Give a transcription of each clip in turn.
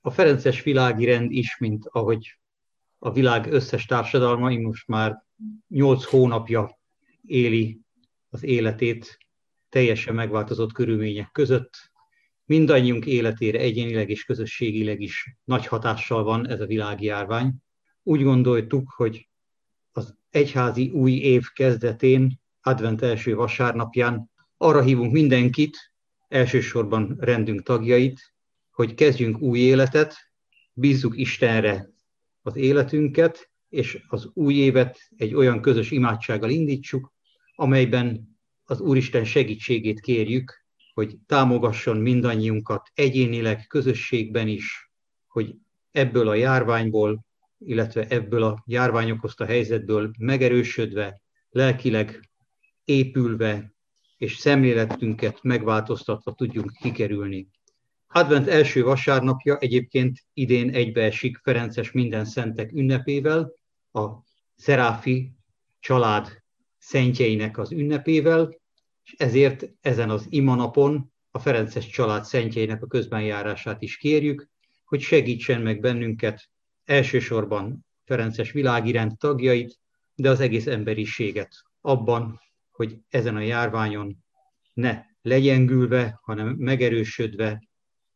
A Ferences világi rend is, mint ahogy a világ összes társadalmai most már nyolc hónapja éli az életét teljesen megváltozott körülmények között. Mindannyiunk életére egyénileg és közösségileg is nagy hatással van ez a világjárvány. Úgy gondoltuk, hogy az egyházi új év kezdetén, advent első vasárnapján arra hívunk mindenkit, elsősorban rendünk tagjait, hogy kezdjünk új életet, bízzuk Istenre az életünket, és az új évet egy olyan közös imádsággal indítsuk, amelyben az Úristen segítségét kérjük, hogy támogasson mindannyiunkat egyénileg, közösségben is, hogy ebből a járványból, illetve ebből a járvány okozta helyzetből megerősödve, lelkileg épülve és szemléletünket megváltoztatva tudjunk kikerülni. Advent első vasárnapja egyébként idén egybeesik Ferences minden szentek ünnepével, a Szeráfi család szentjeinek az ünnepével, és ezért ezen az imanapon a Ferences család szentjeinek a közbenjárását is kérjük, hogy segítsen meg bennünket elsősorban Ferences világirend tagjait, de az egész emberiséget abban, hogy ezen a járványon ne legyengülve, hanem megerősödve,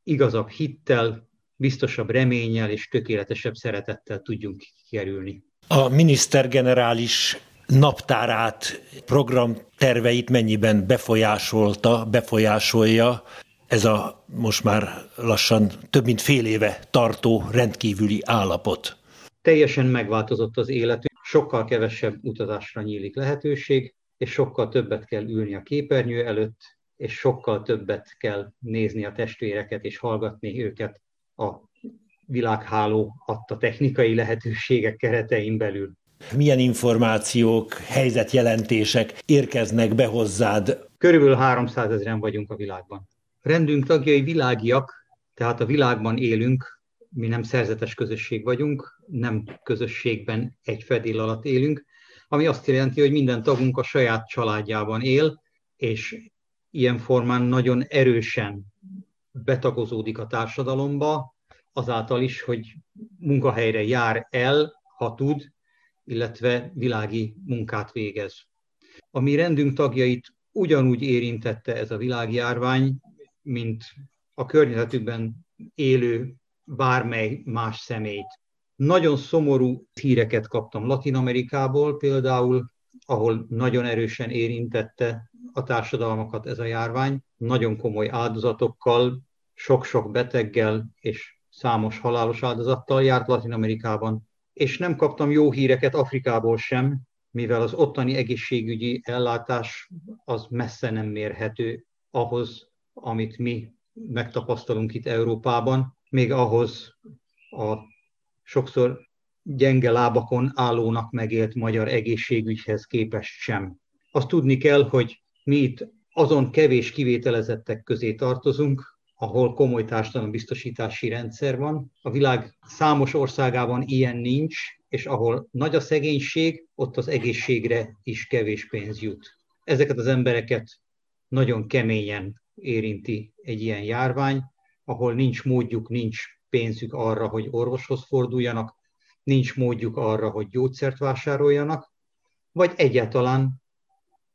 igazabb hittel, biztosabb reménnyel és tökéletesebb szeretettel tudjunk kerülni. A minisztergenerális naptárát, programterveit mennyiben befolyásolta, befolyásolja ez a most már lassan több mint fél éve tartó rendkívüli állapot? Teljesen megváltozott az életünk, sokkal kevesebb utazásra nyílik lehetőség, és sokkal többet kell ülni a képernyő előtt, és sokkal többet kell nézni a testvéreket és hallgatni őket a világháló adta technikai lehetőségek keretein belül. Milyen információk, helyzetjelentések érkeznek be hozzád? Körülbelül 300 ezeren vagyunk a világban. Rendünk tagjai világiak, tehát a világban élünk, mi nem szerzetes közösség vagyunk, nem közösségben egy fedél alatt élünk, ami azt jelenti, hogy minden tagunk a saját családjában él, és ilyen formán nagyon erősen betagozódik a társadalomba, azáltal is, hogy munkahelyre jár el, ha tud, illetve világi munkát végez. A mi rendünk tagjait ugyanúgy érintette ez a világjárvány, mint a környezetükben élő bármely más személyt. Nagyon szomorú híreket kaptam Latin Amerikából például, ahol nagyon erősen érintette a társadalmakat ez a járvány, nagyon komoly áldozatokkal, sok-sok beteggel és számos halálos áldozattal járt Latin Amerikában. És nem kaptam jó híreket Afrikából sem, mivel az ottani egészségügyi ellátás az messze nem mérhető ahhoz, amit mi megtapasztalunk itt Európában, még ahhoz a sokszor gyenge lábakon állónak megélt magyar egészségügyhez képest sem. Azt tudni kell, hogy mi itt azon kevés kivételezettek közé tartozunk, ahol komoly társadalombiztosítási rendszer van. A világ számos országában ilyen nincs, és ahol nagy a szegénység, ott az egészségre is kevés pénz jut. Ezeket az embereket nagyon keményen érinti egy ilyen járvány, ahol nincs módjuk, nincs pénzük arra, hogy orvoshoz forduljanak, nincs módjuk arra, hogy gyógyszert vásároljanak, vagy egyáltalán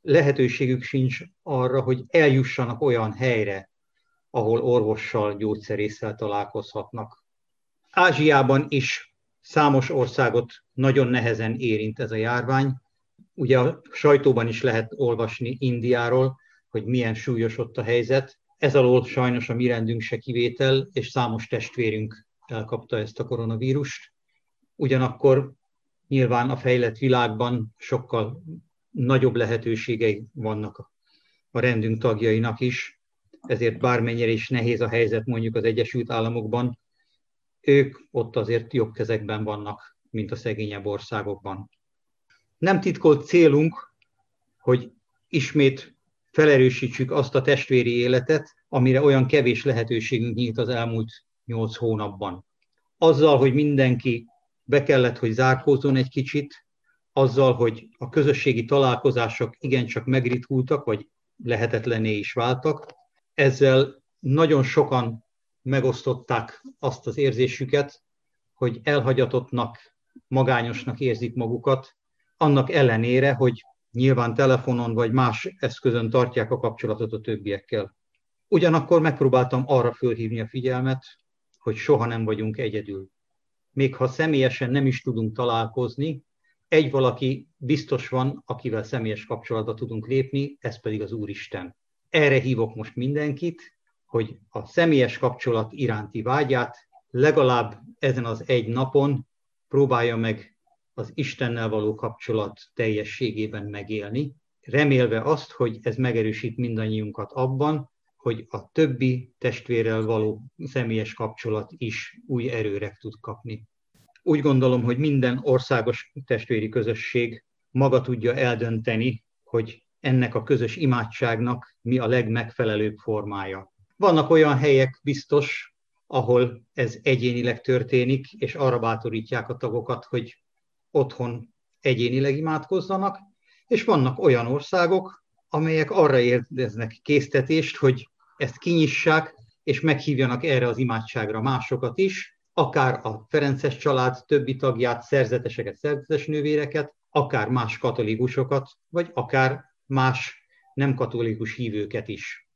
lehetőségük sincs arra, hogy eljussanak olyan helyre, ahol orvossal, gyógyszerésszel találkozhatnak. Ázsiában is számos országot nagyon nehezen érint ez a járvány. Ugye a sajtóban is lehet olvasni Indiáról, hogy milyen súlyos ott a helyzet. Ez alól sajnos a mi rendünk se kivétel, és számos testvérünk elkapta ezt a koronavírust. Ugyanakkor nyilván a fejlett világban sokkal nagyobb lehetőségei vannak a rendünk tagjainak is, ezért bármennyire is nehéz a helyzet mondjuk az Egyesült Államokban, ők ott azért jobb kezekben vannak, mint a szegényebb országokban. Nem titkolt célunk, hogy ismét felerősítsük azt a testvéri életet, amire olyan kevés lehetőségünk nyílt az elmúlt nyolc hónapban. Azzal, hogy mindenki be kellett, hogy zárkózzon egy kicsit, azzal, hogy a közösségi találkozások igencsak megritkultak, vagy lehetetlené is váltak, ezzel nagyon sokan megosztották azt az érzésüket, hogy elhagyatottnak, magányosnak érzik magukat, annak ellenére, hogy nyilván telefonon vagy más eszközön tartják a kapcsolatot a többiekkel. Ugyanakkor megpróbáltam arra fölhívni a figyelmet, hogy soha nem vagyunk egyedül. Még ha személyesen nem is tudunk találkozni, egy valaki biztos van, akivel személyes kapcsolatba tudunk lépni, ez pedig az Úristen. Erre hívok most mindenkit, hogy a személyes kapcsolat iránti vágyát legalább ezen az egy napon próbálja meg az Istennel való kapcsolat teljességében megélni, remélve azt, hogy ez megerősít mindannyiunkat abban, hogy a többi testvérrel való személyes kapcsolat is új erőre tud kapni. Úgy gondolom, hogy minden országos testvéri közösség maga tudja eldönteni, hogy ennek a közös imádságnak mi a legmegfelelőbb formája. Vannak olyan helyek biztos, ahol ez egyénileg történik, és arra bátorítják a tagokat, hogy otthon egyénileg imádkozzanak, és vannak olyan országok, amelyek arra érdeznek késztetést, hogy ezt kinyissák, és meghívjanak erre az imádságra másokat is, akár a Ferences család többi tagját, szerzeteseket, szerzetes nővéreket, akár más katolikusokat, vagy akár más nem katolikus hívőket is.